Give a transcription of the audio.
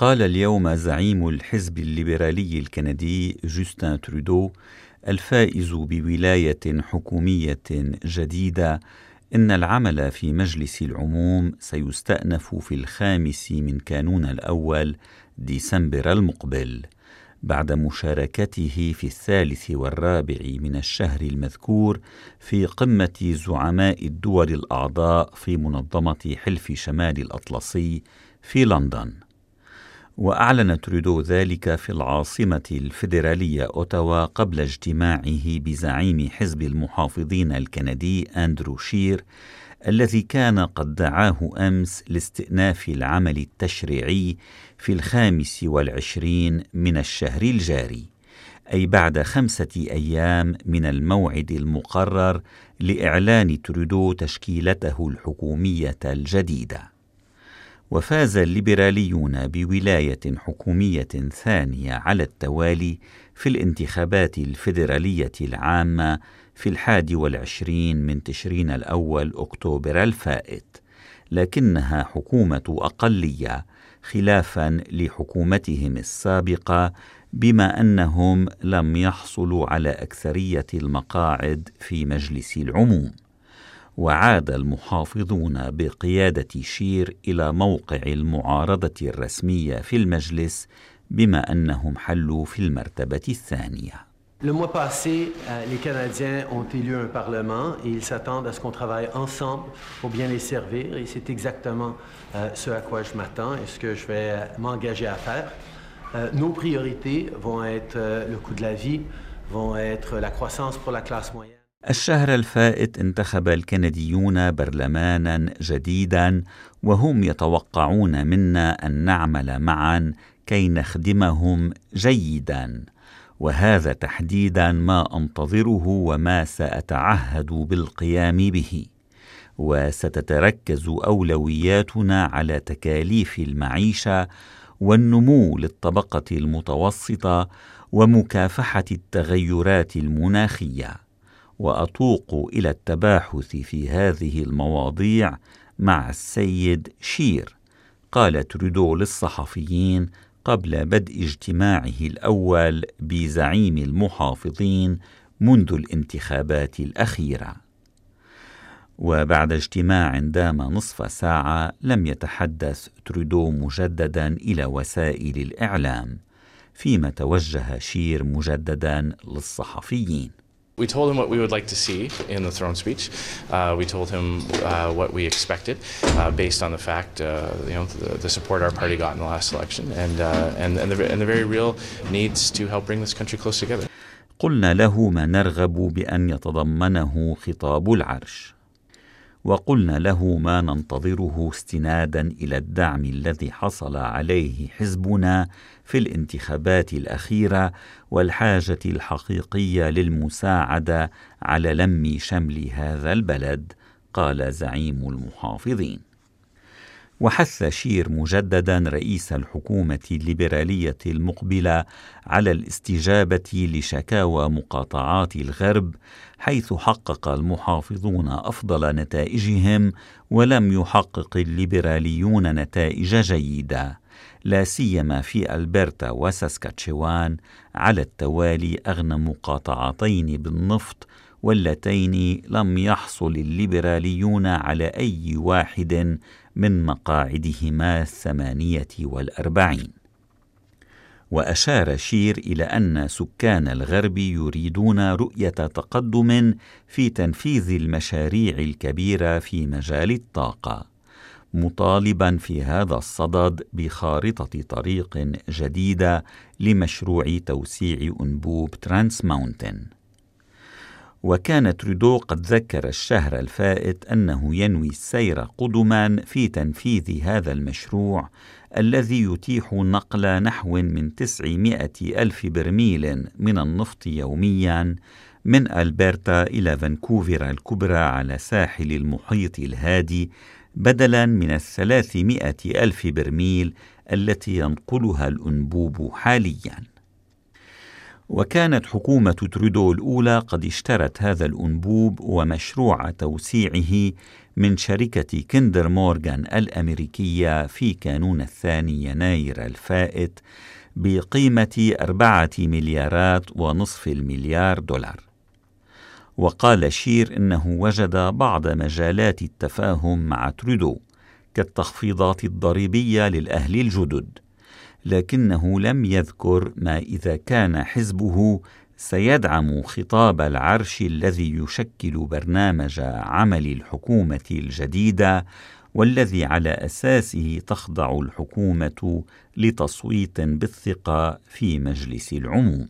قال اليوم زعيم الحزب الليبرالي الكندي جوستن ترودو الفائز بولاية حكومية جديدة إن العمل في مجلس العموم سيستأنف في الخامس من كانون الأول ديسمبر المقبل بعد مشاركته في الثالث والرابع من الشهر المذكور في قمة زعماء الدول الأعضاء في منظمة حلف شمال الأطلسي في لندن. واعلن ترودو ذلك في العاصمة الفيدرالية أوتاوا قبل اجتماعه بزعيم حزب المحافظين الكندي أندرو شير الذي كان قد دعاه أمس لاستئناف العمل التشريعي في الخامس والعشرين من الشهر الجاري أي بعد خمسة أيام من الموعد المقرر لإعلان ترودو تشكيلته الحكومية الجديدة. وفاز الليبراليون بولاية حكومية ثانية على التوالي في الانتخابات الفيدرالية العامة في الحادي والعشرين من تشرين الأول أكتوبر الفائت. لكنها حكومة أقلية خلافا لحكومتهم السابقة بما أنهم لم يحصلوا على أكثرية المقاعد في مجلس العموم. وعاد المحافظون بقيادة شير إلى موقع المعارضة الرسمية في المجلس بما أنهم حلوا في المرتبة الثانية. Le mois passé, euh, les Canadiens ont élu un Parlement et ils s'attendent à ce qu'on travaille ensemble pour bien les servir et c'est exactement euh, ce à quoi je m'attends et ce que je vais m'engager à faire. Euh, nos priorités vont être le coût de la vie, vont être la croissance pour la classe moyenne. الشهر الفائت انتخب الكنديون برلمانا جديدا وهم يتوقعون منا أن نعمل معا كي نخدمهم جيدا. وهذا تحديدا ما أنتظره وما سأتعهد بالقيام به. وستتركز أولوياتنا على تكاليف المعيشة والنمو للطبقة المتوسطة ومكافحة التغيرات المناخية. وأتوق إلى التباحث في هذه المواضيع مع السيد شير قال ترودو للصحفيين قبل بدء اجتماعه الأول بزعيم المحافظين منذ الانتخابات الأخيرة. وبعد اجتماع دام نصف ساعة لم يتحدث ترودو مجددا إلى وسائل الإعلام فيما توجه شير مجددا للصحفيين. we told him what we would like to see in the throne speech. Uh, we told him uh, what we expected uh, based on the fact, uh, you know, the, the, support our party got in the last election and, uh, and, and, the, and the very real needs to help bring this country close together. قلنا له ما نرغب بأن يتضمنه خطاب العرش وقلنا له ما ننتظره استنادا إلى الدعم الذي حصل عليه حزبنا في الانتخابات الأخيرة والحاجة الحقيقية للمساعدة على لم شمل هذا البلد قال زعيم المحافظين. وحث شير مجددا رئيس الحكومة الليبرالية المقبلة على الاستجابة لشكاوى مقاطعات الغرب حيث حقق المحافظون أفضل نتائجهم ولم يحقق الليبراليون نتائج جيدة. لا سيما في ألبرتا وساسكاتشوان على التوالي أغنى مقاطعتين بالنفط واللتين لم يحصل الليبراليون على أي واحد من مقاعدهما الثمانية والأربعين. وأشار شير إلى أن سكان الغرب يريدون رؤية تقدم في تنفيذ المشاريع الكبيرة في مجال الطاقة مطالبا في هذا الصدد بخارطة طريق جديدة لمشروع توسيع أنبوب ترانس ماونتن. وكان ترودو قد ذكر الشهر الفائت أنه ينوي السير قدما في تنفيذ هذا المشروع الذي يتيح نقل نحو من 900 ألف برميل من النفط يوميا من ألبرتا إلى فانكوفر الكبرى على ساحل المحيط الهادي بدلا من الثلاثمائة ألف برميل التي ينقلها الأنبوب حالياً. وكانت حكومة ترودو الأولى قد اشترت هذا الأنبوب ومشروع توسيعه من شركة كندر مورغان الأمريكية في كانون الثاني يناير الفائت بقيمة أربعة مليارات ونصف المليار دولار. وقال شير إنه وجد بعض مجالات التفاهم مع ترودو كالتخفيضات الضريبية للأهل الجدد. لكنه لم يذكر ما إذا كان حزبه سيدعم خطاب العرش الذي يشكل برنامج عمل الحكومة الجديدة والذي على أساسه تخضع الحكومة لتصويت بالثقة في مجلس العموم.